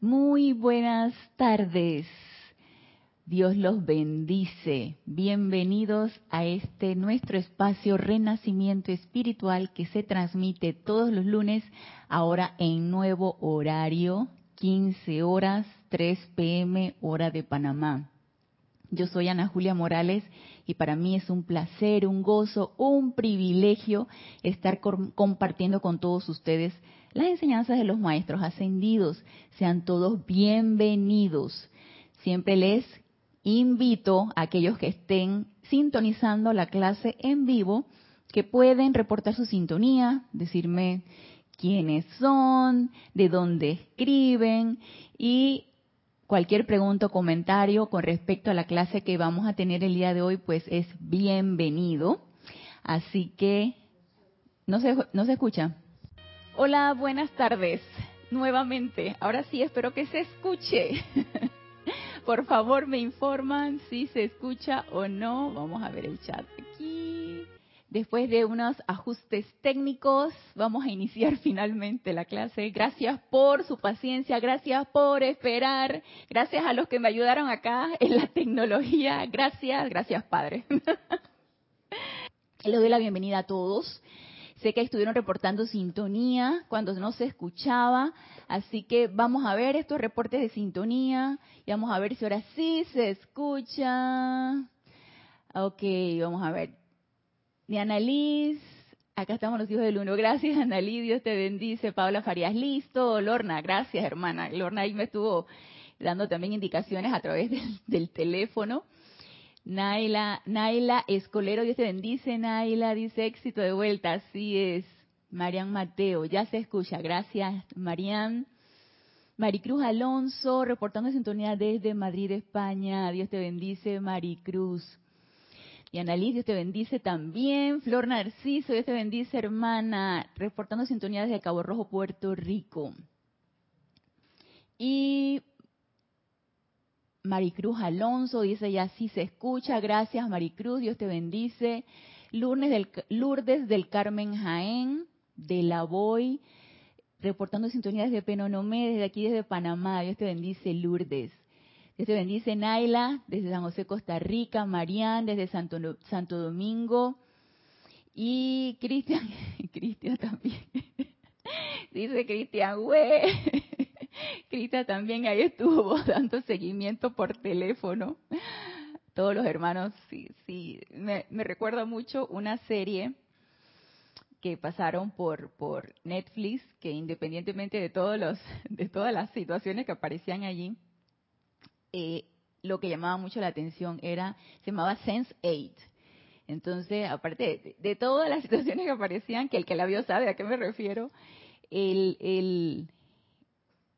Muy buenas tardes. Dios los bendice. Bienvenidos a este nuestro espacio Renacimiento Espiritual que se transmite todos los lunes, ahora en nuevo horario, 15 horas, 3 pm, hora de Panamá. Yo soy Ana Julia Morales y para mí es un placer, un gozo, un privilegio estar compartiendo con todos ustedes las enseñanzas de los maestros ascendidos. Sean todos bienvenidos. Siempre les invito a aquellos que estén sintonizando la clase en vivo que pueden reportar su sintonía, decirme quiénes son, de dónde escriben y cualquier pregunta o comentario con respecto a la clase que vamos a tener el día de hoy, pues es bienvenido. Así que, ¿no se, no se escucha? Hola, buenas tardes. Nuevamente, ahora sí, espero que se escuche. Por favor, me informan si se escucha o no. Vamos a ver el chat aquí. Después de unos ajustes técnicos, vamos a iniciar finalmente la clase. Gracias por su paciencia, gracias por esperar, gracias a los que me ayudaron acá en la tecnología. Gracias, gracias Padre. Le doy la bienvenida a todos. Sé que estuvieron reportando sintonía cuando no se escuchaba, así que vamos a ver estos reportes de sintonía y vamos a ver si ahora sí se escucha. Ok, vamos a ver. De Annalise, acá estamos los hijos del uno. Gracias, Annalise, Dios te bendice. Paula Farías, listo. Lorna, gracias, hermana. Lorna ahí me estuvo dando también indicaciones a través del teléfono. Naila, Naila Escolero, Dios te bendice, Naila, dice éxito de vuelta, así es. Marian Mateo, ya se escucha, gracias, Marian. Maricruz Alonso, reportando sintonía desde Madrid, España, Dios te bendice, Maricruz. Y Annalise, Dios te bendice también. Flor Narciso, Dios te bendice, hermana, reportando sintonía desde Cabo Rojo, Puerto Rico. Y Maricruz Alonso dice ya sí se escucha, gracias Maricruz, Dios te bendice. Lourdes del, Lourdes del Carmen Jaén, de La Boy, reportando sintonía desde Penonomé, desde aquí desde Panamá, Dios te bendice Lourdes. Dios te bendice Naila, desde San José, Costa Rica, Marian, desde Santo, Santo Domingo, y Cristian, Cristian también. Dice Cristian, güey. Crita también ahí estuvo dando seguimiento por teléfono. Todos los hermanos, sí, sí. Me, me recuerda mucho una serie que pasaron por por Netflix, que independientemente de todos los de todas las situaciones que aparecían allí, eh, lo que llamaba mucho la atención era se llamaba Sense 8. Entonces, aparte de, de, todas las situaciones que aparecían, que el que la vio sabe a qué me refiero, el, el,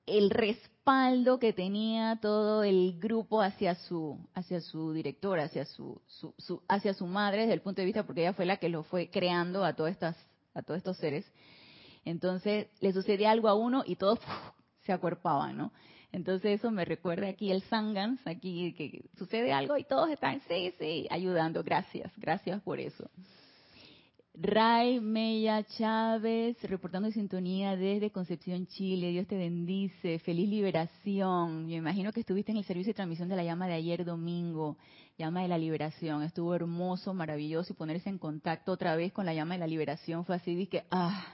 el respaldo que tenía todo el grupo hacia su hacia su directora, hacia su, su, hacia su madre desde el punto de vista porque ella fue la que lo fue creando a todas estas a todos estos seres. Entonces, le sucedía algo a uno y todos se acuerpaban, ¿no? Entonces eso me recuerda aquí el Sangans, aquí que sucede algo y todos están, sí, sí, ayudando. Gracias, gracias por eso. Ray Meya Chávez, reportando sintonía desde Concepción, Chile. Dios te bendice. Feliz liberación. Me imagino que estuviste en el servicio de transmisión de la llama de ayer domingo, llama de la liberación. Estuvo hermoso, maravilloso y ponerse en contacto otra vez con la llama de la liberación fue así, que, ah,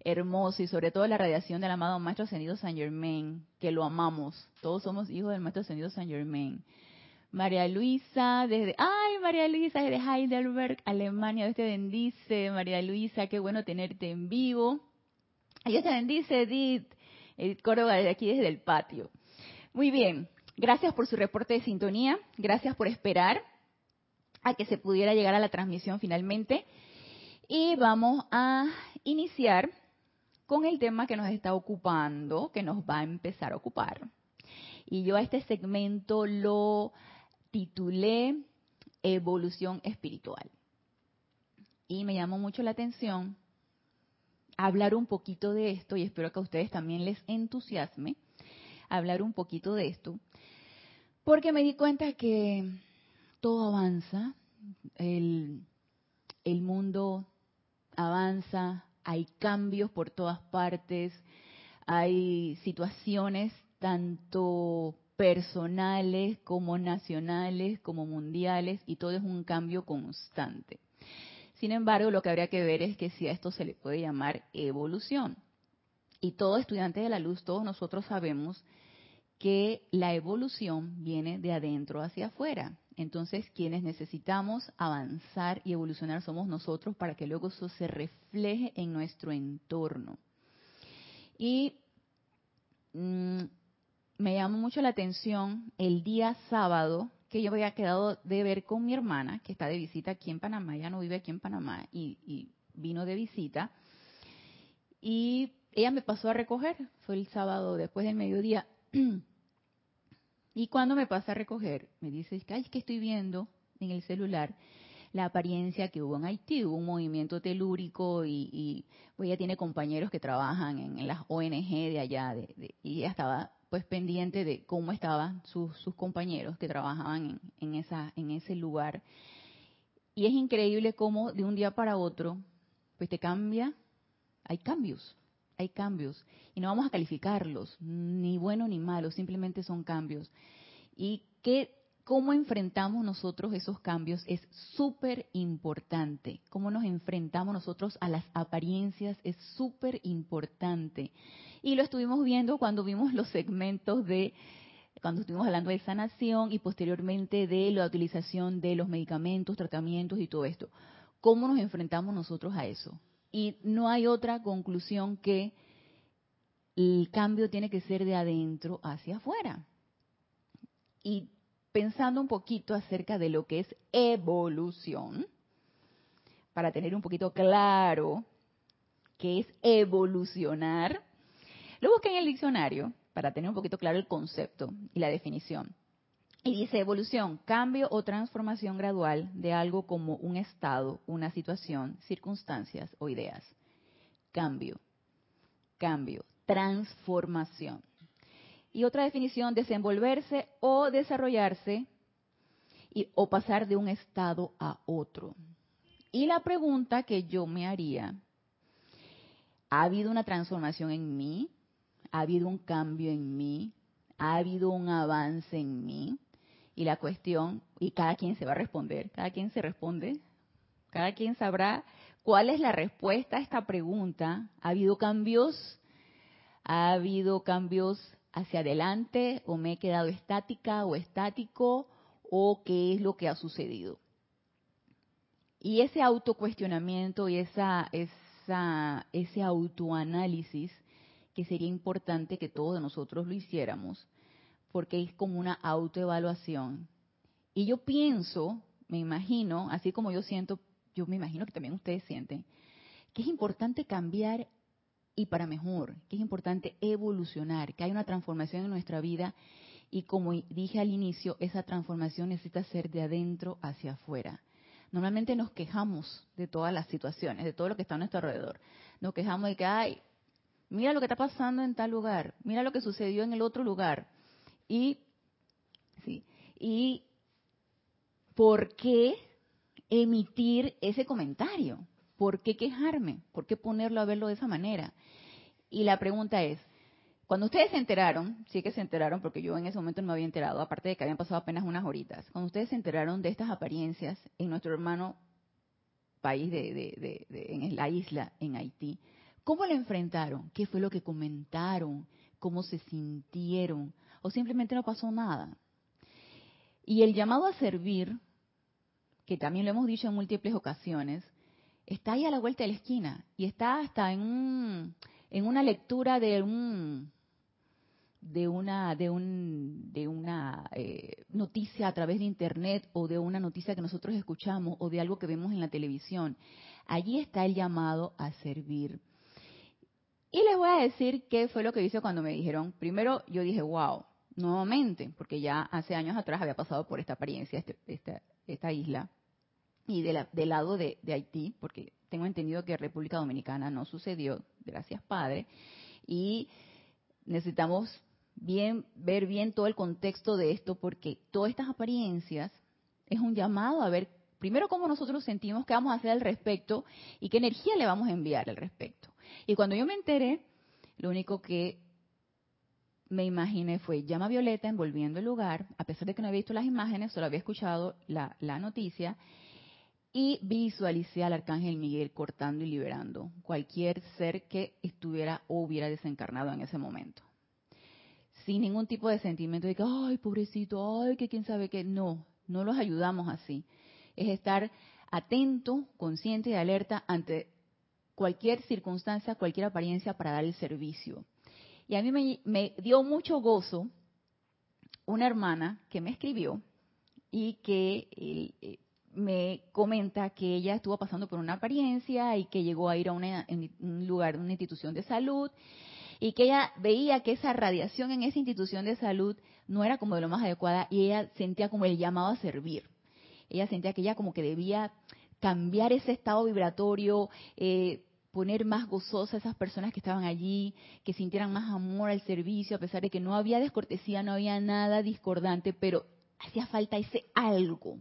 hermoso y sobre todo la radiación del amado Maestro Ascendido San Germain, que lo amamos. Todos somos hijos del Maestro Ascendido San Germain. María Luisa, desde, ay, María Luisa, desde Heidelberg, Alemania, Dios te bendice, María Luisa, qué bueno tenerte en vivo. Dios te bendice, Edith, Edith Córdoba, desde aquí, desde el patio. Muy bien, gracias por su reporte de sintonía, gracias por esperar a que se pudiera llegar a la transmisión finalmente. Y vamos a iniciar con el tema que nos está ocupando, que nos va a empezar a ocupar. Y yo a este segmento lo titulé Evolución Espiritual. Y me llamó mucho la atención hablar un poquito de esto, y espero que a ustedes también les entusiasme hablar un poquito de esto, porque me di cuenta que todo avanza, el, el mundo avanza, hay cambios por todas partes, hay situaciones tanto personales como nacionales, como mundiales, y todo es un cambio constante. Sin embargo, lo que habría que ver es que si a esto se le puede llamar evolución. Y todo estudiante de la luz, todos nosotros sabemos que la evolución viene de adentro hacia afuera. Entonces, quienes necesitamos avanzar y evolucionar somos nosotros para que luego eso se refleje en nuestro entorno. Y llamó mucho la atención el día sábado que yo había quedado de ver con mi hermana, que está de visita aquí en Panamá, ya no vive aquí en Panamá, y, vino de visita. Y ella me pasó a recoger, fue el sábado después del mediodía. y cuando me pasa a recoger, me dice, ay, es que estoy viendo en el celular la apariencia que hubo en Haití, hubo un movimiento telúrico y, y pues ella tiene compañeros que trabajan en, las ONG de allá de, y ella estaba pues pendiente de cómo estaban sus, sus compañeros que trabajaban en, en, esa, en ese lugar. Y es increíble cómo de un día para otro, pues te cambia, hay cambios, hay cambios y no vamos a calificarlos, ni bueno ni malo, simplemente son cambios. Y que cómo enfrentamos nosotros esos cambios es súper importante. Cómo nos enfrentamos nosotros a las apariencias es súper importante. Y lo estuvimos viendo cuando vimos los segmentos de, cuando estuvimos hablando de sanación y posteriormente de la utilización de los medicamentos, tratamientos y todo esto. ¿Cómo nos enfrentamos nosotros a eso? Y no hay otra conclusión que el cambio tiene que ser de adentro hacia afuera. Y pensando un poquito acerca de lo que es evolución, para tener un poquito claro qué es evolucionar, lo busqué en el diccionario para tener un poquito claro el concepto y la definición. Y dice evolución, cambio o transformación gradual de algo como un estado, una situación, circunstancias o ideas. Cambio, cambio, transformación. Y otra definición, desenvolverse o desarrollarse y, o pasar de un estado a otro. Y la pregunta que yo me haría, ¿ha habido una transformación en mí? ¿Ha habido un cambio en mí? ¿Ha habido un avance en mí? Y la cuestión, y cada quien se va a responder, cada quien se responde, cada quien sabrá cuál es la respuesta a esta pregunta. ¿Ha habido cambios? ¿Ha habido cambios hacia adelante o me he quedado estática o estático o qué es lo que ha sucedido? Y ese autocuestionamiento y esa, esa, ese autoanálisis que sería importante que todos nosotros lo hiciéramos, porque es como una autoevaluación. Y yo pienso, me imagino, así como yo siento, yo me imagino que también ustedes sienten, que es importante cambiar y para mejor, que es importante evolucionar, que hay una transformación en nuestra vida y como dije al inicio, esa transformación necesita ser de adentro hacia afuera. Normalmente nos quejamos de todas las situaciones, de todo lo que está a nuestro alrededor. Nos quejamos de que, ay, mira lo que está pasando en tal lugar, mira lo que sucedió en el otro lugar. Y, sí, y ¿por qué emitir ese comentario? ¿Por qué quejarme? ¿Por qué ponerlo a verlo de esa manera? Y la pregunta es, cuando ustedes se enteraron, sí que se enteraron porque yo en ese momento no me había enterado, aparte de que habían pasado apenas unas horitas, cuando ustedes se enteraron de estas apariencias en nuestro hermano país de, en la isla, en Haití, ¿cómo lo enfrentaron? ¿Qué fue lo que comentaron? ¿Cómo se sintieron? o simplemente no pasó nada. Y el llamado a servir, que también lo hemos dicho en múltiples ocasiones, está ahí a la vuelta de la esquina y está hasta en, en una lectura de un de una de un de una eh, noticia a través de internet o de una noticia que nosotros escuchamos o de algo que vemos en la televisión. Allí está el llamado a servir. Y les voy a decir qué fue lo que hice cuando me dijeron, primero yo dije, wow, nuevamente, porque ya hace años atrás había pasado por esta apariencia, este, esta, isla, y de del lado de, Haití, porque tengo entendido que República Dominicana no sucedió, gracias Padre, y necesitamos bien ver bien todo el contexto de esto, porque todas estas apariencias es un llamado a ver primero cómo nosotros sentimos, qué vamos a hacer al respecto y qué energía le vamos a enviar al respecto. Y cuando yo me enteré, lo único que me imaginé fue llama violeta envolviendo el lugar, a pesar de que no había visto las imágenes, solo había escuchado la, la noticia, y visualicé al arcángel Miguel cortando y liberando cualquier ser que estuviera o hubiera desencarnado en ese momento. Sin ningún tipo de sentimiento de que, ay, pobrecito, ay, que quién sabe qué. No, no los ayudamos así. Es estar atento, consciente y alerta ante cualquier circunstancia, cualquier apariencia para dar el servicio. Y a mí me, dio mucho gozo una hermana que me escribió y que eh, me comenta que ella estuvo pasando por una apariencia y que llegó a ir a un lugar, una institución de salud, y que ella veía que esa radiación en esa institución de salud no era como de lo más adecuada y ella sentía como el llamado a servir. Ella sentía que ella como que debía cambiar ese estado vibratorio, eh, poner más gozosa a esas personas que estaban allí, que sintieran más amor al servicio, a pesar de que no había descortesía, no había nada discordante, pero hacía falta ese algo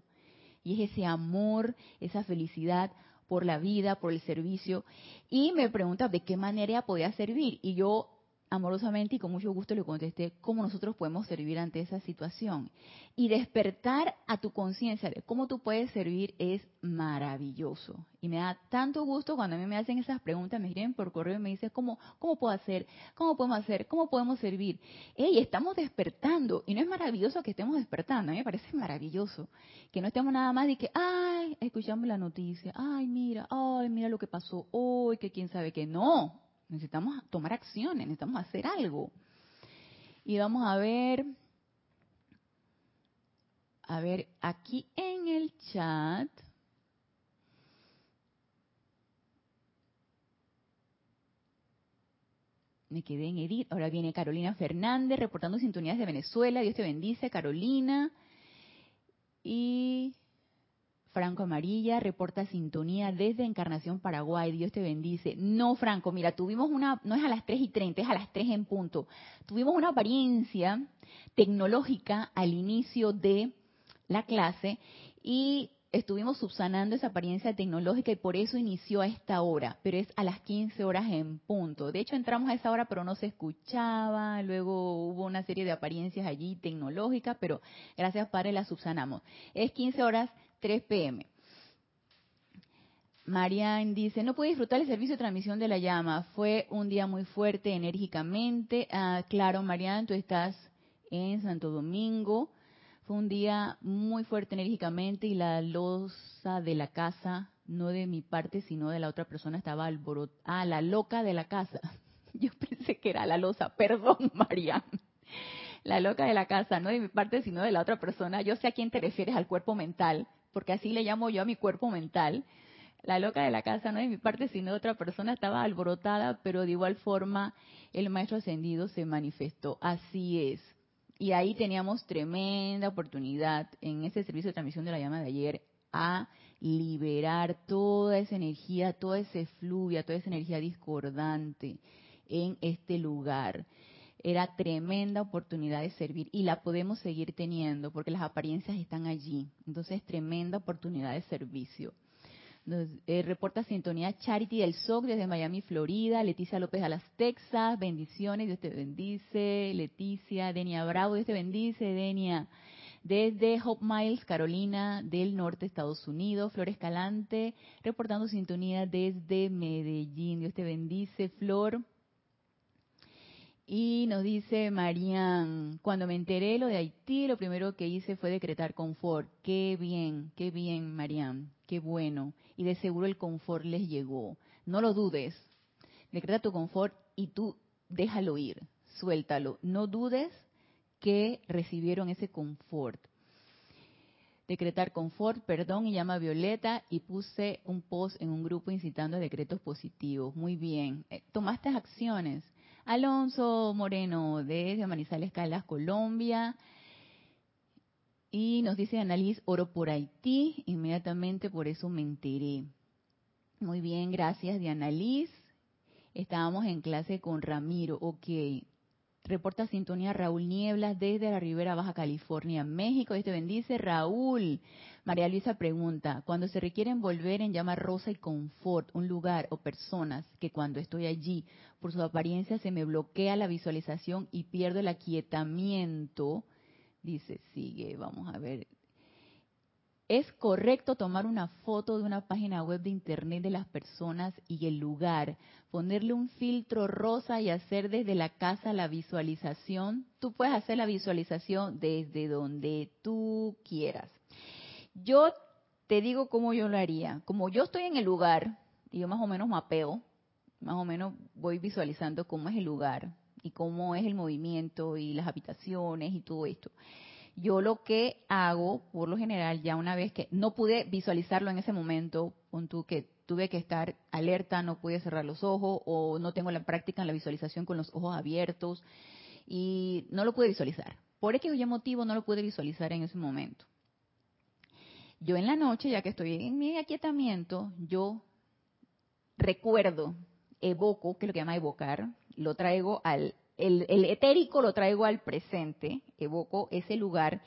y es ese amor, esa felicidad por la vida, por el servicio. Y me pregunta de qué manera podía servir. Y yo amorosamente y con mucho gusto le contesté cómo nosotros podemos servir ante esa situación. Y despertar a tu conciencia de cómo tú puedes servir es maravilloso. Y me da tanto gusto cuando a mí me hacen esas preguntas, me escriben por correo y me dicen, ¿cómo, cómo puedo hacer? ¿Cómo podemos hacer? ¿Cómo podemos servir? ¡Ey, estamos despertando! Y no es maravilloso que estemos despertando, a mí me parece maravilloso. Que no estemos nada más de que, ay, escuchamos la noticia, ay, mira, ay, mira lo que pasó hoy, que quién sabe que no Necesitamos tomar acciones, necesitamos hacer algo. Y vamos a ver, a ver, aquí en el chat. Me quedé en Edith. Ahora viene Carolina Fernández reportando sintonías de Venezuela. Dios te bendice, Carolina. Y Franco Amarilla reporta sintonía desde Encarnación Paraguay. Dios te bendice. No, Franco, mira, tuvimos una, no es a las 3 y 30, es a las 3 en punto. Tuvimos una apariencia tecnológica al inicio de la clase y estuvimos subsanando esa apariencia tecnológica y por eso inició a esta hora, pero es a las 15 horas en punto. De hecho, entramos a esa hora, pero no se escuchaba, luego hubo una serie de apariencias allí tecnológicas, pero gracias Padre la subsanamos. Es 15 horas 3 pm. Marian dice, no pude disfrutar el servicio de transmisión de la llama. Fue un día muy fuerte enérgicamente. Ah, claro, Marian, tú estás en Santo Domingo. Fue un día muy fuerte enérgicamente y la losa de la casa, no de mi parte, sino de la otra persona, estaba alborotada. Ah, la loca de la casa. Yo pensé que era la losa. Perdón, Marian. La loca de la casa, no de mi parte, sino de la otra persona. Yo sé a quién te refieres, al cuerpo mental, porque así le llamo yo a mi cuerpo mental. La loca de la casa, no de mi parte, sino de otra persona, estaba alborotada, pero de igual forma el maestro ascendido se manifestó. Así es y ahí teníamos tremenda oportunidad en ese servicio de transmisión de la llama de ayer a liberar toda esa energía, toda esa fluvia, toda esa energía discordante en este lugar. Era tremenda oportunidad de servir y la podemos seguir teniendo porque las apariencias están allí. Entonces, tremenda oportunidad de servicio. Eh, reporta sintonía Charity del SOC desde Miami, Florida. Leticia López a las Texas. Bendiciones. Dios te bendice. Leticia. Denia Bravo. Dios te bendice. Denia. Desde Hope Miles, Carolina del Norte, Estados Unidos. Flor Escalante. Reportando sintonía desde Medellín. Dios te bendice. Flor. Y nos dice Marían, cuando me enteré lo de Haití, lo primero que hice fue decretar confort. Qué bien, qué bien, Marían, qué bueno. Y de seguro el confort les llegó. No lo dudes. Decreta tu confort y tú déjalo ir, suéltalo. No dudes que recibieron ese confort. Decretar confort, perdón y llama Violeta y puse un post en un grupo incitando a decretos positivos. Muy bien. Eh, tomaste acciones Alonso Moreno desde Manizales Caldas, Colombia. Y nos dice Annalise, oro por Haití. Inmediatamente por eso me enteré. Muy bien, gracias de Annalise. Estábamos en clase con Ramiro. Ok, Reporta sintonía Raúl Nieblas desde la Ribera Baja California, México. Este bendice Raúl. María Luisa pregunta, cuando se requiere envolver en llama rosa y confort un lugar o personas que cuando estoy allí, por su apariencia se me bloquea la visualización y pierdo el aquietamiento, dice, sigue, vamos a ver, es correcto tomar una foto de una página web de internet de las personas y el lugar, ponerle un filtro rosa y hacer desde la casa la visualización. Tú puedes hacer la visualización desde donde tú quieras. Yo te digo cómo yo lo haría. Como yo estoy en el lugar y yo más o menos mapeo, más o menos voy visualizando cómo es el lugar y cómo es el movimiento y las habitaciones y todo esto yo lo que hago, por lo general, ya una vez que no pude visualizarlo en ese momento, tú que tuve que estar alerta, no pude cerrar los ojos o no tengo la práctica en la visualización con los ojos abiertos y no lo pude visualizar. Por X motivo no lo pude visualizar en ese momento. Yo en la noche, ya que estoy en mi aquietamiento, yo recuerdo, evoco, que es lo que llama evocar, lo traigo al el, etérico lo traigo al presente, evoco ese lugar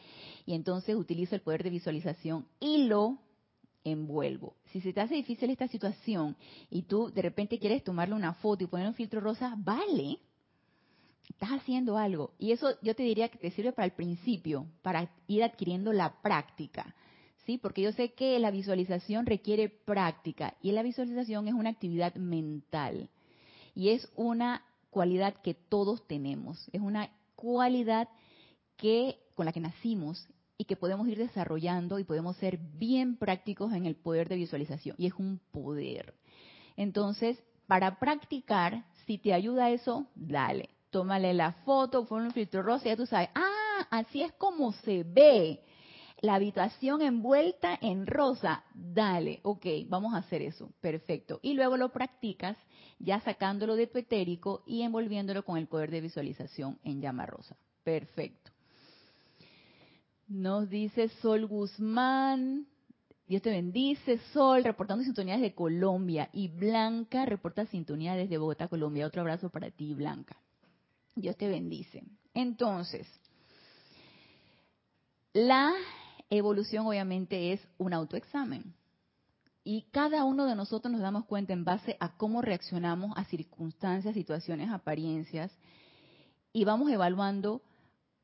y entonces utilizo el poder de visualización y lo envuelvo. Si se te hace difícil esta situación y tú de repente quieres tomarle una foto y poner un filtro rosa, vale, estás haciendo algo. Y eso yo te diría que te sirve para el principio, para ir adquiriendo la práctica. ¿Sí? Porque yo sé que la visualización requiere práctica y la visualización es una actividad mental y es una cualidad que todos tenemos, es una cualidad que con la que nacimos y que podemos ir desarrollando y podemos ser bien prácticos en el poder de visualización y es un poder. Entonces, para practicar, si te ayuda eso, dale. Tómale la foto, pon un filtro rosa ya tú sabes, ah, así es como se ve la habitación envuelta en rosa, dale, ok, vamos a hacer eso, perfecto. Y luego lo practicas ya sacándolo de tu etérico y envolviéndolo con el poder de visualización en llama rosa. Perfecto. Nos dice Sol Guzmán, Dios te bendice, Sol, reportando sintonías de Colombia. Y Blanca reporta sintonía desde Bogotá, Colombia. Otro abrazo para ti, Blanca. Dios te bendice. Entonces, la evolución obviamente es un autoexamen. Y cada uno de nosotros nos damos cuenta en base a cómo reaccionamos a circunstancias, situaciones, apariencias, y vamos evaluando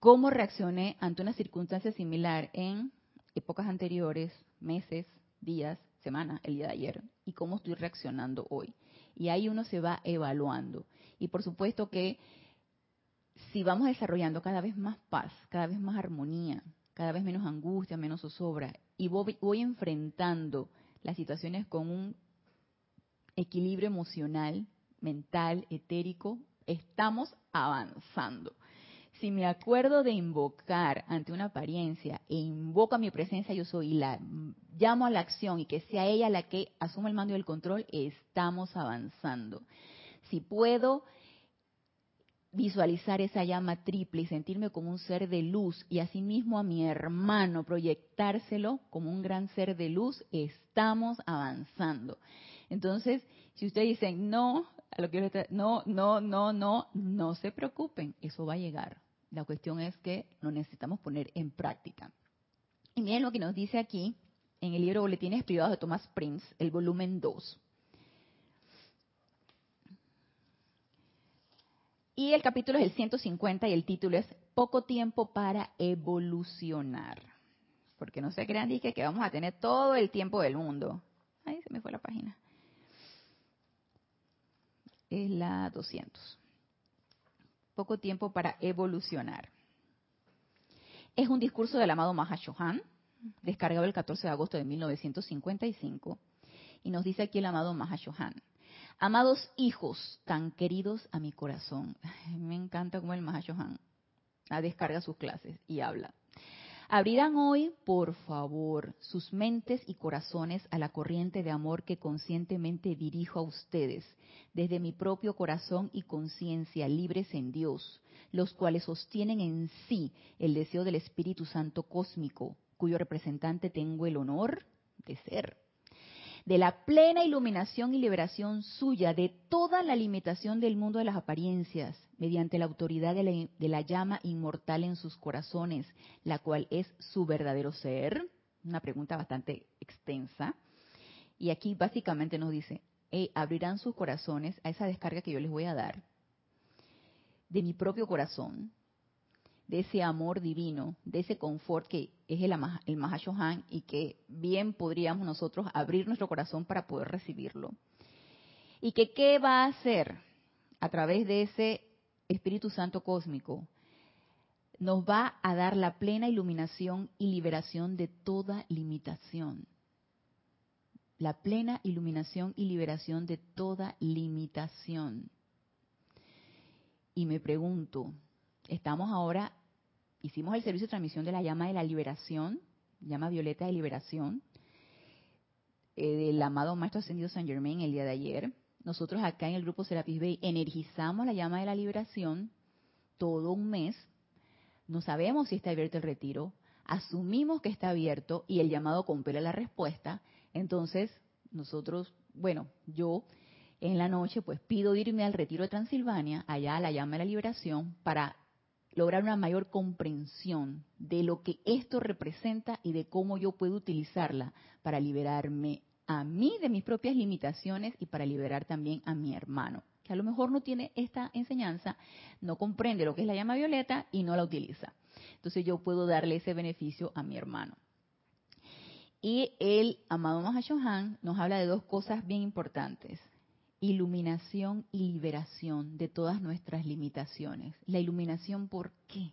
cómo reaccioné ante una circunstancia similar en épocas anteriores, meses, días, semanas, el día de ayer, y cómo estoy reaccionando hoy. Y ahí uno se va evaluando. Y por supuesto que si vamos desarrollando cada vez más paz, cada vez más armonía, cada vez menos angustia, menos zozobra, y voy, voy enfrentando las situaciones con un equilibrio emocional, mental, etérico, estamos avanzando. Si me acuerdo de invocar ante una apariencia e invoco a mi presencia yo soy y la llamo a la acción y que sea ella la que asuma el mando y el control, estamos avanzando. Si puedo visualizar esa llama triple y sentirme como un ser de luz y asimismo a mi hermano proyectárselo como un gran ser de luz, estamos avanzando. Entonces, si ustedes dicen no, a lo que no, no, no, no, no se preocupen, eso va a llegar. La cuestión es que lo necesitamos poner en práctica. Y miren lo que nos dice aquí en el libro Boletines Privados de Thomas Prince, el volumen 2. Y el capítulo es el 150 y el título es Poco tiempo para evolucionar. Porque no se crean, dije que vamos a tener todo el tiempo del mundo. Ahí se me fue la página. Es la 200. Poco tiempo para evolucionar. Es un discurso del amado Mahashohan, descargado el 14 de agosto de 1955. Y nos dice aquí el amado Mahashohan. Amados hijos, tan queridos a mi corazón. Me encanta cómo el Mahashohan descarga sus clases y habla. Abrirán hoy, por favor, sus mentes y corazones a la corriente de amor que conscientemente dirijo a ustedes, desde mi propio corazón y conciencia libres en Dios, los cuales sostienen en sí el deseo del Espíritu Santo cósmico, cuyo representante tengo el honor de ser de la plena iluminación y liberación suya de toda la limitación del mundo de las apariencias mediante la autoridad de la, de la, llama inmortal en sus corazones, la cual es su verdadero ser? Una pregunta bastante extensa. Y aquí básicamente nos dice, abrirán sus corazones a esa descarga que yo les voy a dar de mi propio corazón, de ese amor divino, de ese confort que es el, el Mahashohan y que bien podríamos nosotros abrir nuestro corazón para poder recibirlo. Y que qué va a hacer a través de ese Espíritu Santo cósmico? Nos va a dar la plena iluminación y liberación de toda limitación. La plena iluminación y liberación de toda limitación. Y me pregunto, estamos ahora, hicimos el servicio de transmisión de la llama de la liberación, llama violeta de liberación, eh, del amado Maestro Ascendido San Germain el día de ayer. Nosotros acá en el grupo Serapis Bay energizamos la llama de la liberación todo un mes. No sabemos si está abierto el retiro. Asumimos que está abierto y el llamado compela la respuesta. Entonces, nosotros, bueno, yo en la noche, pues pido irme al retiro de Transilvania, allá a la llama de la liberación, para lograr una mayor comprensión de lo que esto representa y de cómo yo puedo utilizarla para liberarme a mí de mis propias limitaciones y para liberar también a mi hermano, que a lo mejor no tiene esta enseñanza, no comprende lo que es la llama violeta y no la utiliza. Entonces yo puedo darle ese beneficio a mi hermano. Y el amado Mahashohan nos habla de dos cosas bien importantes iluminación y liberación de todas nuestras limitaciones. La iluminación, ¿por qué?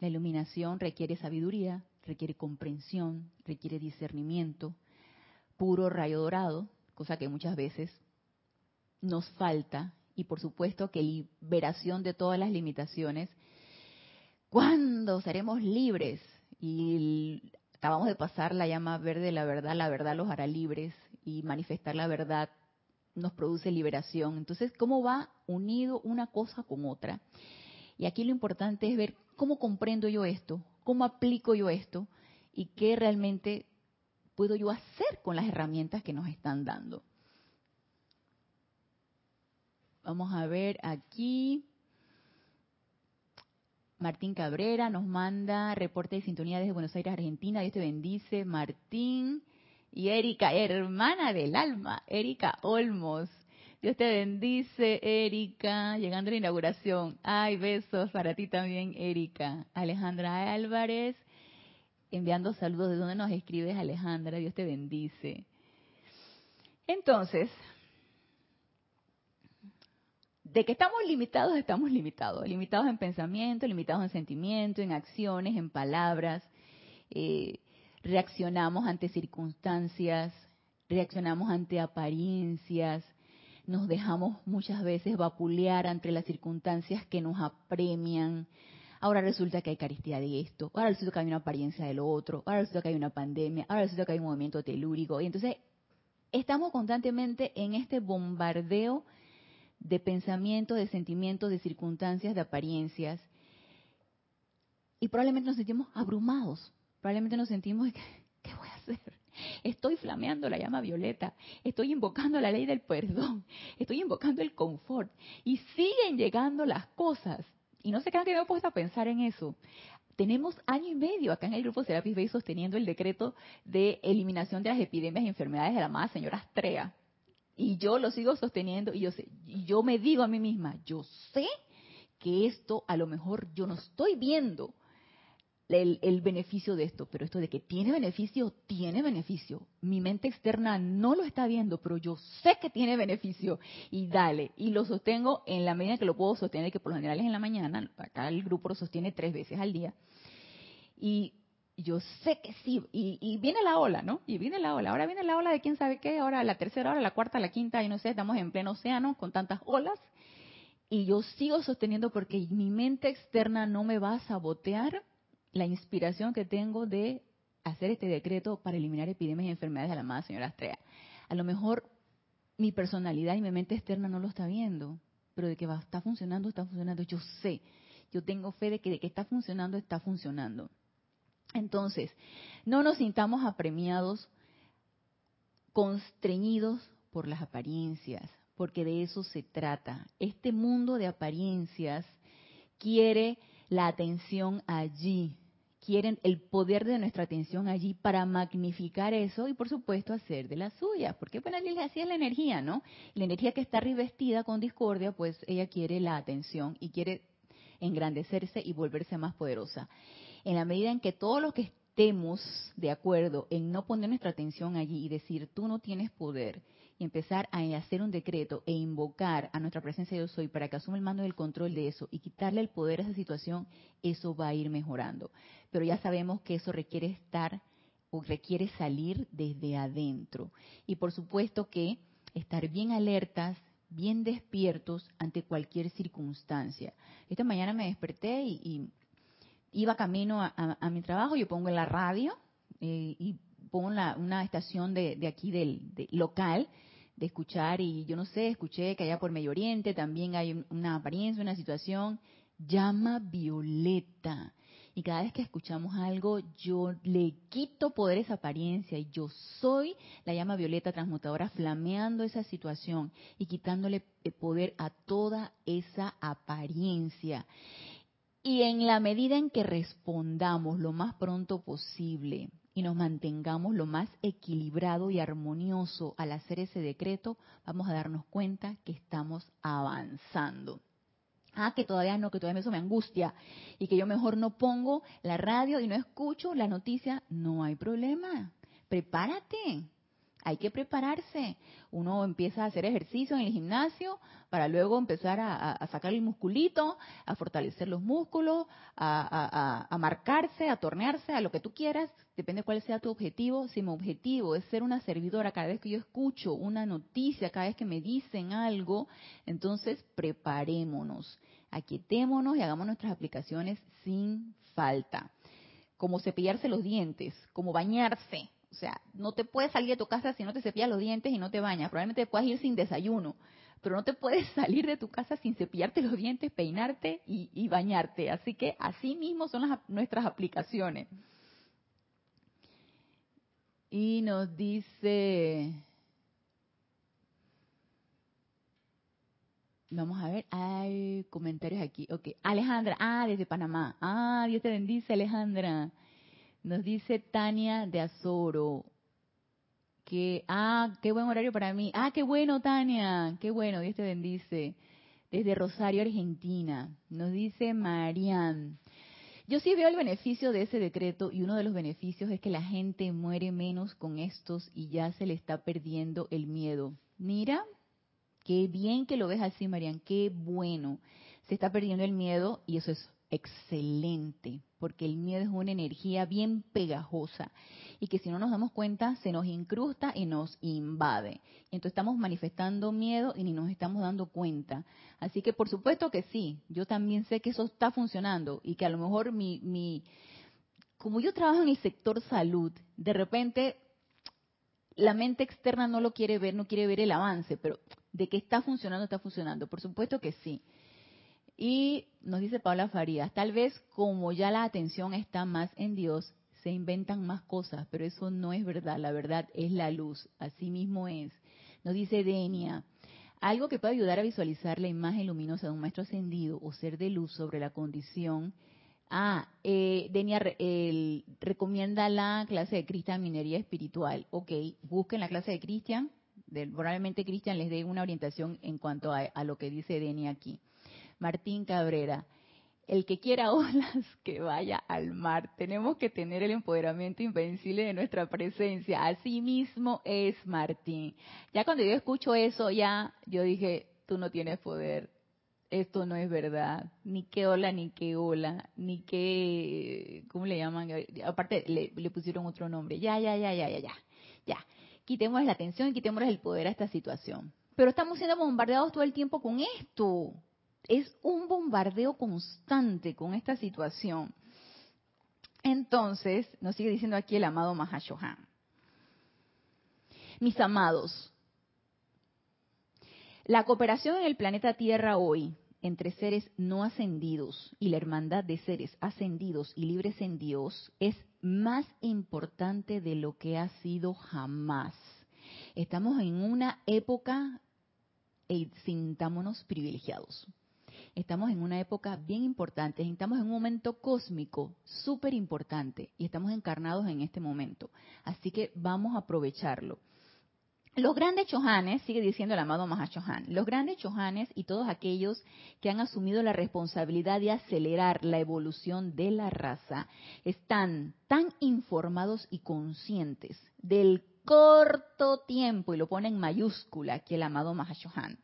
La iluminación requiere sabiduría, requiere comprensión, requiere discernimiento, puro rayo dorado, cosa que muchas veces nos falta, y por supuesto que liberación de todas las limitaciones. ¿Cuándo seremos libres? Y acabamos de pasar la llama verde, la verdad, la verdad los hará libres y manifestar la verdad nos produce liberación. Entonces, ¿cómo va unido una cosa con otra? Y aquí lo importante es ver cómo comprendo yo esto, cómo aplico yo esto y qué realmente puedo yo hacer con las herramientas que nos están dando. Vamos a ver aquí. Martín Cabrera nos manda reporte de sintonía desde Buenos Aires, Argentina. Dios te bendice. Martín. Y Erika, hermana del alma, Erika Olmos. Dios te bendice, Erika, llegando a la inauguración. Ay, besos para ti también, Erika. Alejandra Álvarez, enviando saludos. ¿De dónde nos escribes, Alejandra? Dios te bendice. Entonces, de que estamos limitados, estamos limitados. Limitados en pensamiento, limitados en sentimiento, en acciones, en palabras. Eh, reaccionamos ante circunstancias, reaccionamos ante apariencias, nos dejamos muchas veces vapulear ante las circunstancias que nos apremian. Ahora resulta que hay caristía de esto, ahora resulta que hay una apariencia de lo otro, ahora resulta que hay una pandemia, ahora resulta que hay un movimiento telúrico. Y entonces estamos constantemente en este bombardeo de pensamientos, de sentimientos, de circunstancias, de apariencias. Y probablemente nos sentimos abrumados probablemente nos sentimos, ¿qué voy a hacer? Estoy flameando la llama violeta, estoy invocando la ley del perdón, estoy invocando el confort y siguen llegando las cosas. Y no sé qué que me he puesto a pensar en eso. Tenemos año y medio acá en el grupo Serapis Bay sosteniendo el decreto de eliminación de las epidemias y enfermedades de la amada señora Astrea. Y yo lo sigo sosteniendo y yo, sé, y yo me digo a mí misma, yo sé que esto a lo mejor yo no estoy viendo, el, beneficio de esto, pero esto de que tiene beneficio, tiene beneficio. Mi mente externa no lo está viendo, pero yo sé que tiene beneficio y dale. Y lo sostengo en la medida que lo puedo sostener, que por lo general es en la mañana, acá el grupo lo sostiene tres veces al día. Y yo sé que sí, y, y, viene la ola, ¿no? Y viene la ola. Ahora viene la ola de quién sabe qué, ahora la tercera hora, la cuarta, la quinta, y no sé, estamos en pleno océano con tantas olas. Y yo sigo sosteniendo porque mi mente externa no me va a sabotear la inspiración que tengo de hacer este decreto para eliminar epidemias y enfermedades de la amada señora Astrea. A lo mejor mi personalidad y mi mente externa no lo está viendo, pero de que va, está funcionando, está funcionando. Yo sé, yo tengo fe de que de que está funcionando, está funcionando. Entonces, no nos sintamos apremiados, constreñidos por las apariencias, porque de eso se trata. Este mundo de apariencias quiere la atención allí, quieren el poder de nuestra atención allí para magnificar eso y por supuesto hacer de la suya, porque bueno, así es la energía, ¿no? La energía que está revestida con discordia, pues ella quiere la atención y quiere engrandecerse y volverse más poderosa. En la medida en que todo lo que estemos de acuerdo en no poner nuestra atención allí y decir, tú no tienes poder, y empezar a hacer un decreto e invocar a nuestra presencia de yo soy para que asuma el mando del control de eso y quitarle el poder a esa situación, eso va a ir mejorando. Pero ya sabemos que eso requiere estar o requiere salir desde adentro. Y por supuesto que estar bien alertas, bien despiertos ante cualquier circunstancia. Esta mañana me desperté y, iba camino a, mi trabajo, yo pongo en la radio eh, y pongo una estación de, aquí del local de escuchar y yo no sé, escuché que allá por Medio Oriente también hay una apariencia, una situación, llama violeta. Y cada vez que escuchamos algo, yo le quito poder a esa apariencia y yo soy la llama violeta transmutadora flameando esa situación y quitándole poder a toda esa apariencia. Y en la medida en que respondamos lo más pronto posible, y nos mantengamos lo más equilibrado y armonioso al hacer ese decreto, vamos a darnos cuenta que estamos avanzando. Ah, que todavía no, que todavía eso me angustia y que yo mejor no pongo la radio y no escucho la noticia, no hay problema. Prepárate, hay que prepararse. Uno empieza a hacer ejercicio en el gimnasio para luego empezar a, sacar el musculito, a fortalecer los músculos, a, a, marcarse, a tornearse, a lo que tú quieras, depende cuál sea tu objetivo. Si mi objetivo es ser una servidora cada vez que yo escucho una noticia, cada vez que me dicen algo, entonces preparémonos, aquietémonos y hagamos nuestras aplicaciones sin falta. Como cepillarse los dientes, como bañarse, o sea, no te puedes salir de tu casa si no te cepillas los dientes y no te bañas. Probablemente te puedas ir sin desayuno, pero no te puedes salir de tu casa sin cepillarte los dientes, peinarte y, bañarte. Así que así mismo son las, nuestras aplicaciones. Y nos dice, vamos a ver, hay comentarios aquí. Ok, Alejandra, ah, desde Panamá. Ah, Dios te bendice, Alejandra. Nos dice Tania de Azoro que, ah, qué buen horario para mí. Ah, qué bueno, Tania, qué bueno, Dios te bendice. Desde Rosario, Argentina. Nos dice Marian. Yo sí veo el beneficio de ese decreto y uno de los beneficios es que la gente muere menos con estos y ya se le está perdiendo el miedo. Mira, qué bien que lo ves así, Marian, qué bueno. Se está perdiendo el miedo y eso es excelente, porque el miedo es una energía bien pegajosa y que si no nos damos cuenta se nos incrusta y nos invade. Y entonces estamos manifestando miedo y ni nos estamos dando cuenta. Así que por supuesto que sí, yo también sé que eso está funcionando y que a lo mejor mi, mi como yo trabajo en el sector salud, de repente la mente externa no lo quiere ver, no quiere ver el avance, pero de que está funcionando, está funcionando. Por supuesto que sí. Y nos dice Paula Farías, tal vez como ya la atención está más en Dios, se inventan más cosas, pero eso no es verdad, la verdad es la luz, así mismo es. Nos dice Denia, algo que puede ayudar a visualizar la imagen luminosa de un maestro ascendido o ser de luz sobre la condición. Ah, eh, Denia recomienda la clase de Cristian Minería Espiritual. Ok, busquen la clase de Cristian, probablemente Cristian les dé una orientación en cuanto a, a lo que dice Denia aquí. Martín Cabrera. El que quiera olas, que vaya al mar. Tenemos que tener el empoderamiento invencible de nuestra presencia. Así mismo es Martín. Ya cuando yo escucho eso, ya yo dije, tú no tienes poder. Esto no es verdad. Ni qué ola, ni qué ola, ni qué, ¿cómo le llaman? Aparte, le, le pusieron otro nombre. Ya, ya, ya, ya, ya, ya. Ya. Quitemos la atención y quitemos el poder a esta situación. Pero estamos siendo bombardeados todo el tiempo con esto es un bombardeo constante con esta situación. Entonces, nos sigue diciendo aquí el amado Mahashohan. Mis amados, la cooperación en el planeta Tierra hoy entre seres no ascendidos y la hermandad de seres ascendidos y libres en Dios es más importante de lo que ha sido jamás. Estamos en una época e sintámonos privilegiados. Estamos en una época bien importante, estamos en un momento cósmico súper importante y estamos encarnados en este momento. Así que vamos a aprovecharlo. Los grandes chohanes, sigue diciendo el amado Mahachohan, los grandes chohanes y todos aquellos que han asumido la responsabilidad de acelerar la evolución de la raza están tan informados y conscientes del corto tiempo, y lo pone en mayúscula aquí el amado Mahashohan,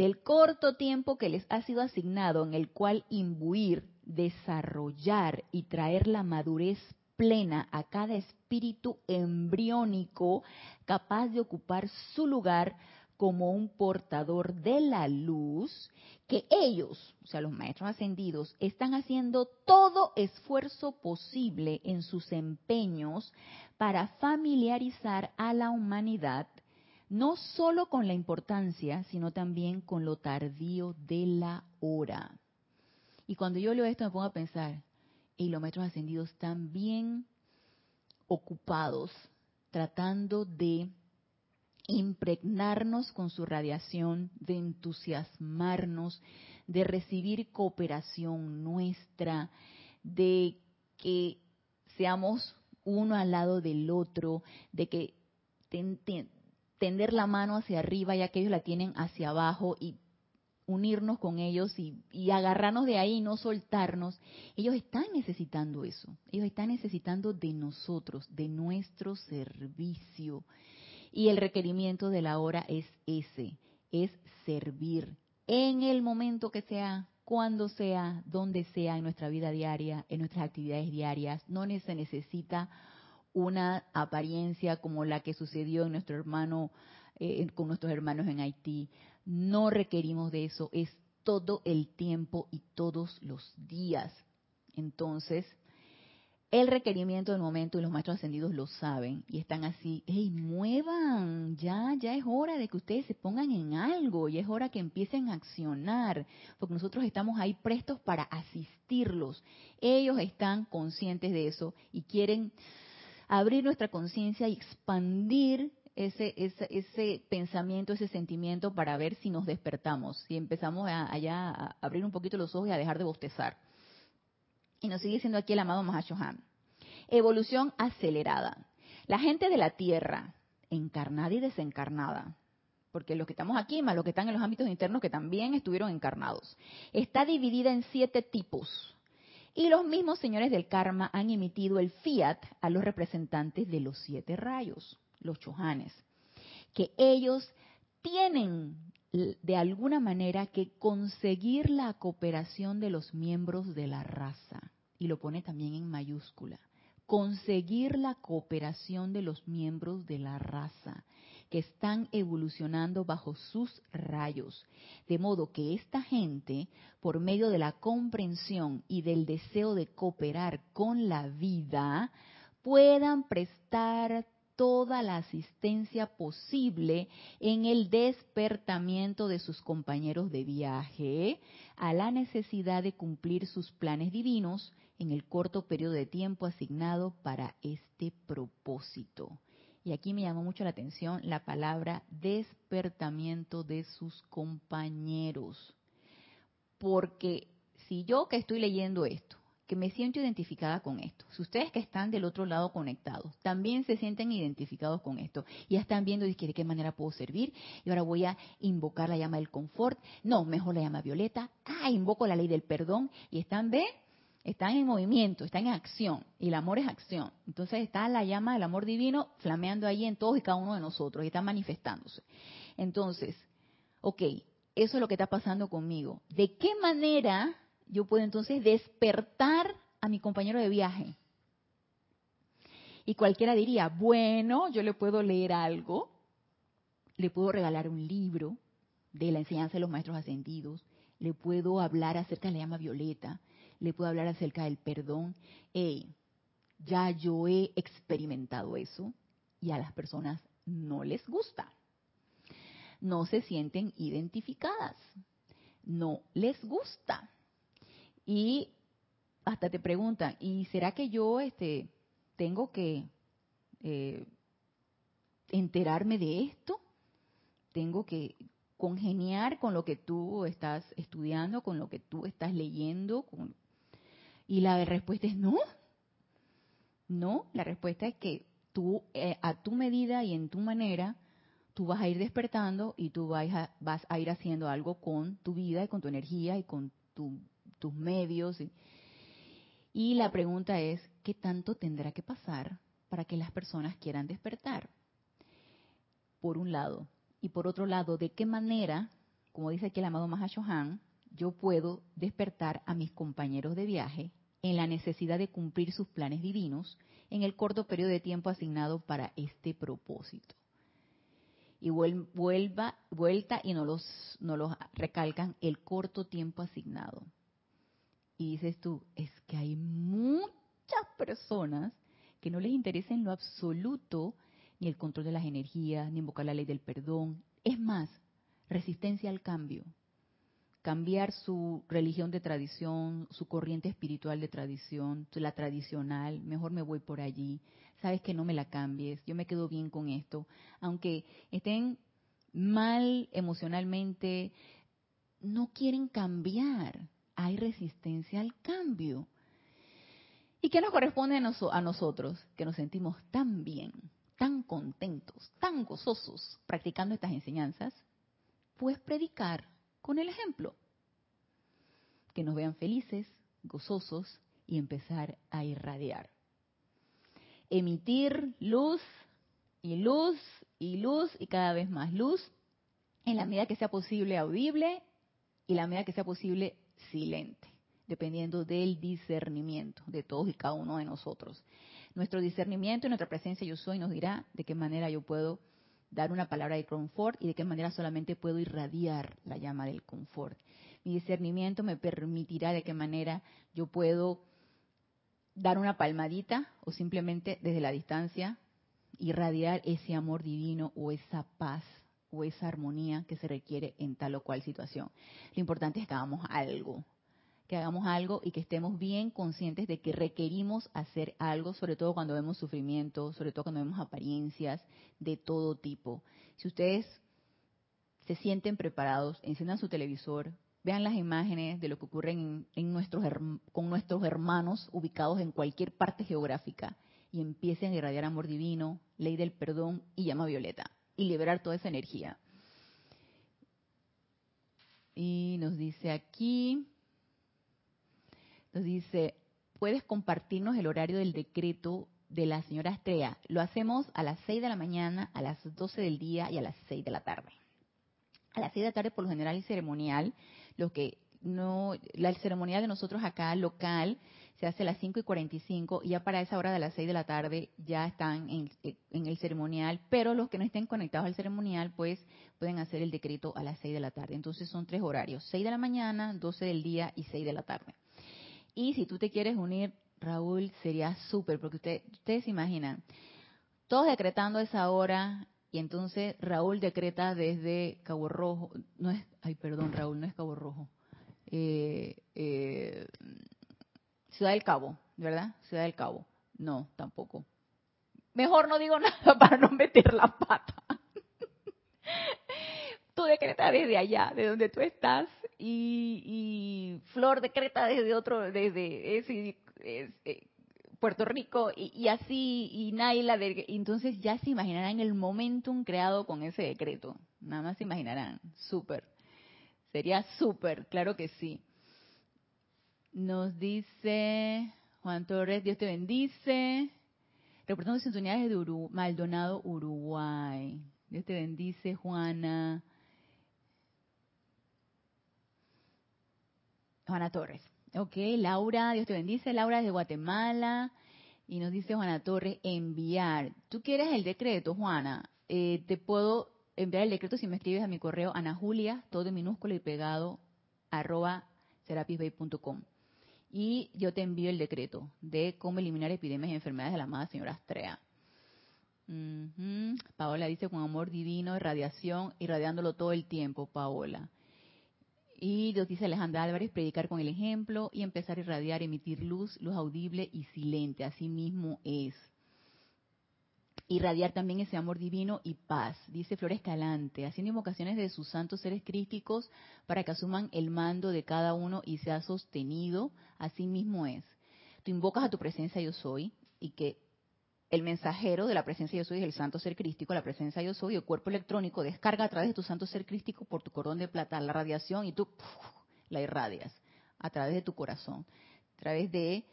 del corto tiempo que les ha sido asignado en el cual imbuir, desarrollar y traer la madurez plena a cada espíritu embriónico capaz de ocupar su lugar como un portador de la luz, que ellos, o sea, los maestros ascendidos, están haciendo todo esfuerzo posible en sus empeños para familiarizar a la humanidad no solo con la importancia, sino también con lo tardío de la hora. Y cuando yo leo esto me pongo a pensar, y los maestros ascendidos están bien ocupados tratando de impregnarnos con su radiación, de entusiasmarnos, de recibir cooperación nuestra, de que seamos uno al lado del otro, de que tender la mano hacia arriba ya que ellos la tienen hacia abajo y unirnos con ellos y, y, agarrarnos de ahí y no soltarnos. Ellos están necesitando eso. Ellos están necesitando de nosotros, de nuestro servicio. Y el requerimiento de la hora es ese, es servir en el momento que sea, cuando sea, donde sea, en nuestra vida diaria, en nuestras actividades diarias. No se necesita una apariencia como la que sucedió en nuestro hermano, eh, con nuestros hermanos en Haití. No requerimos de eso, es todo el tiempo y todos los días. Entonces, el requerimiento del momento y los maestros ascendidos lo saben y están así, hey, muevan, ya, ya es hora de que ustedes se pongan en algo y es hora que empiecen a accionar, porque nosotros estamos ahí prestos para asistirlos. Ellos están conscientes de eso y quieren abrir nuestra conciencia y expandir ese, ese, ese, pensamiento, ese sentimiento para ver si nos despertamos, si empezamos a, a abrir un poquito los ojos y a dejar de bostezar. Y nos sigue diciendo aquí el amado Mahashohan. Evolución acelerada. La gente de la Tierra, encarnada y desencarnada, porque los que estamos aquí, más los que están en los ámbitos internos que también estuvieron encarnados, está dividida en siete tipos. Y los mismos señores del karma han emitido el fiat a los representantes de los siete rayos, los chohanes, que ellos tienen de alguna manera que conseguir la cooperación de los miembros de la raza. Y lo pone también en mayúscula. Conseguir la cooperación de los miembros de la raza que están evolucionando bajo sus rayos. De modo que esta gente, por medio de la comprensión y del deseo de cooperar con la vida, puedan prestar toda la asistencia posible en el despertamiento de sus compañeros de viaje a la necesidad de cumplir sus planes divinos en el corto periodo de tiempo asignado para este propósito. Y aquí me llamó mucho la atención la palabra despertamiento de sus compañeros. Porque si yo que estoy leyendo esto, que me siento identificada con esto. Si ustedes que están del otro lado conectados también se sienten identificados con esto ya están viendo de qué manera puedo servir y ahora voy a invocar la llama del confort, no, mejor la llama violeta, ah, invoco la ley del perdón y están, ve, están en movimiento, están en acción y el amor es acción. Entonces está la llama del amor divino flameando ahí en todos y cada uno de nosotros y está manifestándose. Entonces, ok, eso es lo que está pasando conmigo. ¿De qué manera yo puedo entonces despertar a mi compañero de viaje. Y cualquiera diría, bueno, yo le puedo leer algo, le puedo regalar un libro de la enseñanza de los maestros ascendidos, le puedo hablar acerca de la llama violeta, le puedo hablar acerca del perdón. Hey, ya yo he experimentado eso y a las personas no les gusta. No se sienten identificadas. No les gusta y hasta te preguntan, ¿y será que yo este, tengo que eh, enterarme de esto? ¿Tengo que congeniar con lo que tú estás estudiando, con lo que tú estás leyendo? Y la respuesta es no. No, la respuesta es que tú, eh, a tu medida y en tu manera, tú vas a ir despertando y tú vas a, vas a ir haciendo algo con tu vida y con tu energía y con tus medios. Y, y la pregunta es, ¿qué tanto tendrá que pasar para que las personas quieran despertar? Por un lado. Y por otro lado, ¿de qué manera, como dice aquí el amado Mahashohan, yo puedo despertar a mis compañeros de viaje en la necesidad de cumplir sus planes divinos en el corto periodo de tiempo asignado para este propósito. Y vuelta y no los, no los recalcan el corto tiempo asignado. Y dices tú, es que hay muchas personas que no les interesa en lo absoluto ni el control de las energías, ni invocar la ley del perdón. Es más, resistencia al cambio cambiar su religión de tradición, su corriente espiritual de tradición, la tradicional, mejor me voy por allí, sabes que no me la cambies, yo me quedo bien con esto, aunque estén mal emocionalmente, no quieren cambiar, hay resistencia al cambio. ¿Y qué nos corresponde a, nosotros, que nos sentimos tan bien, tan contentos, tan gozosos practicando estas enseñanzas? Pues predicar con el ejemplo. Que nos vean felices, gozosos y empezar a irradiar. Emitir luz y luz y luz y cada vez más luz en la medida que sea posible audible y la medida que sea posible silente, dependiendo del discernimiento de todos y cada uno de nosotros. Nuestro discernimiento y nuestra presencia yo soy nos dirá de qué manera yo puedo dar una palabra de confort y de qué manera solamente puedo irradiar la llama del confort. Mi discernimiento me permitirá de qué manera yo puedo dar una palmadita o simplemente desde la distancia irradiar ese amor divino o esa paz o esa armonía que se requiere en tal o cual situación. Lo importante es que hagamos algo, que hagamos algo y que estemos bien conscientes de que requerimos hacer algo, sobre todo cuando vemos sufrimiento, sobre todo cuando vemos apariencias de todo tipo. Si ustedes se sienten preparados, enciendan su televisor, vean las imágenes de lo que ocurre con nuestros hermanos ubicados en cualquier parte geográfica y empiecen a irradiar amor divino, ley del perdón y llama violeta y liberar toda esa energía. Y nos dice aquí, nos dice, ¿puedes compartirnos el horario del decreto de la señora Estrella? Lo hacemos a las 6 de la mañana, a las 12 del día y a las 6 de la tarde. A las 6 de la tarde por lo general y ceremonial, lo que no, la ceremonial de nosotros acá local se hace a las 5 y 45 y ya para esa hora de las 6 de la tarde ya están en, en, el ceremonial, pero los que no estén conectados al ceremonial pues pueden hacer el decreto a las 6 de la tarde. Entonces son tres horarios, 6 de la mañana, 12 del día y 6 de la tarde. Y si tú te quieres unir, Raúl, sería súper, porque usted, ustedes se imaginan, todos decretando esa hora, y entonces Raúl decreta desde Cabo Rojo, no es, ay, perdón, Raúl, no es Cabo Rojo, eh, eh, Ciudad del Cabo, ¿verdad? Ciudad del Cabo. No, tampoco. Mejor no digo nada para no meter la pata. tú decretas desde allá, de donde tú estás, y, Flor decreta desde otro, desde eh, Puerto Rico, y, así, y Naila, de, entonces ya se imaginarán el momentum creado con ese decreto. Nada más se imaginarán. Súper. Sería súper, claro que sí. Nos dice Juan Torres, Dios te bendice. Reportando sintonías de Maldonado, Uruguay. Dios te bendice, Juana. Juana Torres. Ok, Laura, Dios te bendice. Laura desde Guatemala. Y nos dice Juana Torres, enviar. ¿Tú quieres el decreto, Juana? Eh, te puedo enviar el decreto si me escribes a mi correo Ana Julia, todo en minúsculo y pegado, arroba serapisbay.com. Y yo te envío el decreto de cómo eliminar epidemias y enfermedades de la amada señora Astrea. Paola dice con amor divino, irradiación, irradiándolo todo el tiempo, Paola. Y Dios dice Alejandra Álvarez, predicar con el ejemplo y empezar a irradiar, emitir luz, luz audible y silente. Así mismo es. irradiar también ese amor divino y paz, dice Flor Escalante, haciendo invocaciones de sus santos seres crísticos para que asuman el mando de cada uno y sea sostenido, así mismo es. Tú invocas a tu presencia yo soy y que el mensajero de la presencia yo soy es el santo ser crístico, la presencia yo soy, el cuerpo electrónico descarga a través de tu santo ser crístico por tu cordón de plata la radiación y tú la irradias a través de tu corazón, a través de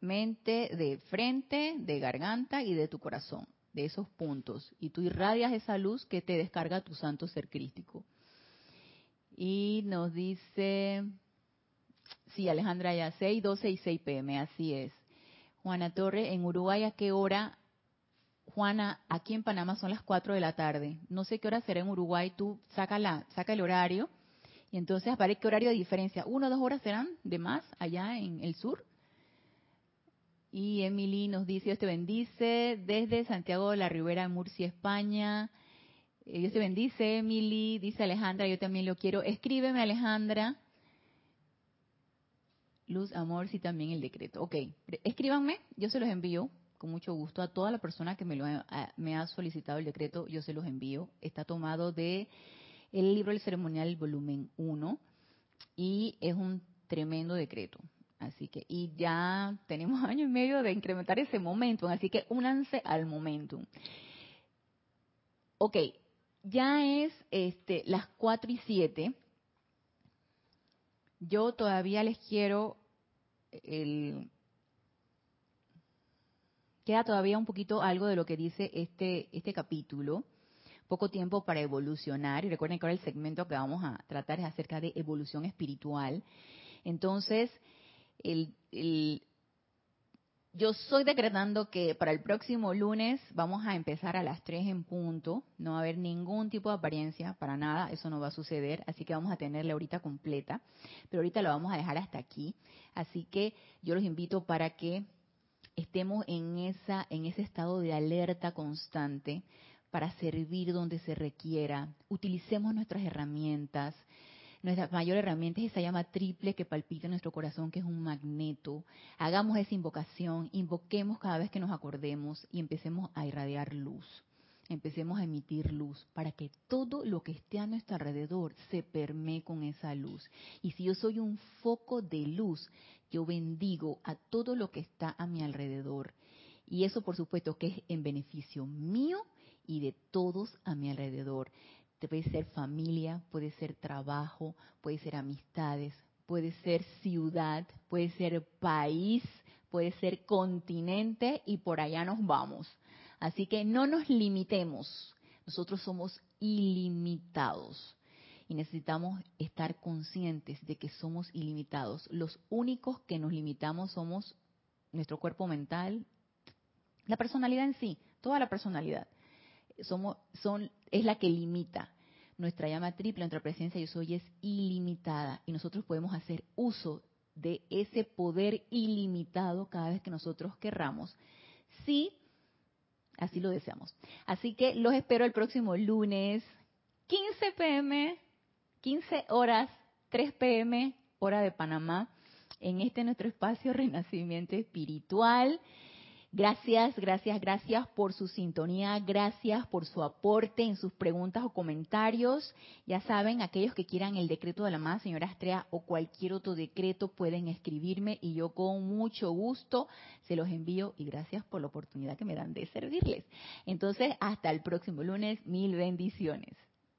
mente, de frente, de garganta y de tu corazón, de esos puntos. Y tú irradias esa luz que te descarga tu santo ser crístico. Y nos dice, sí, Alejandra, ya 6, 12 y 6 pm, así es. Juana Torre, en Uruguay, ¿a qué hora? Juana, aquí en Panamá son las 4 de la tarde. No sé qué hora será en Uruguay, tú saca, la, saca el horario. Y entonces aparece qué horario de diferencia. ¿Uno o dos horas serán de más allá en el sur? Y Emily nos dice, Dios te bendice, desde Santiago de la Ribera, Murcia, España. Eh, Dios te bendice, Emily, dice Alejandra, yo también lo quiero. Escríbeme, Alejandra. Luz, amor, sí también el decreto. Ok, escríbanme, yo se los envío con mucho gusto a toda la persona que me, lo ha solicitado el decreto, yo se los envío. Está tomado de el libro del ceremonial volumen 1 y es un tremendo decreto. Así que, y ya tenemos año y medio de incrementar ese momentum, así que únanse al momentum. Ok, ya es este, las 4 y 7. Yo todavía les quiero el, queda todavía un poquito algo de lo que dice este, este capítulo. Poco tiempo para evolucionar. Y recuerden que ahora el segmento que vamos a tratar es acerca de evolución espiritual. Entonces, el, yo estoy decretando que para el próximo lunes vamos a empezar a las 3 en punto, no va a haber ningún tipo de apariencia, para nada, eso no va a suceder, así que vamos a tenerla ahorita completa, pero ahorita lo vamos a dejar hasta aquí, así que yo los invito para que estemos en esa en ese estado de alerta constante para servir donde se requiera, utilicemos nuestras herramientas, nuestra mayor herramienta es esa llama triple que palpita en nuestro corazón, que es un magneto. Hagamos esa invocación, invoquemos cada vez que nos acordemos y empecemos a irradiar luz. Empecemos a emitir luz para que todo lo que esté a nuestro alrededor se permee con esa luz. Y si yo soy un foco de luz, yo bendigo a todo lo que está a mi alrededor. Y eso por supuesto que es en beneficio mío y de todos a mi alrededor puede ser familia, puede ser trabajo, puede ser amistades, puede ser ciudad, puede ser país, puede ser continente y por allá nos vamos. Así que no nos limitemos. Nosotros somos ilimitados y necesitamos estar conscientes de que somos ilimitados. Los únicos que nos limitamos somos nuestro cuerpo mental, la personalidad en sí, toda la personalidad. Somos, son, es la que limita nuestra llama triple, nuestra presencia yo soy es ilimitada y nosotros podemos hacer uso de ese poder ilimitado cada vez que nosotros querramos, si así lo deseamos. Así que los espero el próximo lunes, 15 pm, 15 horas, 3 pm, hora de Panamá, en este nuestro espacio Renacimiento Espiritual. Gracias, gracias, gracias por su sintonía, gracias por su aporte en sus preguntas o comentarios. Ya saben, aquellos que quieran el decreto de la más señora Astrea, o cualquier otro decreto pueden escribirme y yo con mucho gusto se los envío y gracias por la oportunidad que me dan de servirles. Entonces, hasta el próximo lunes, mil bendiciones.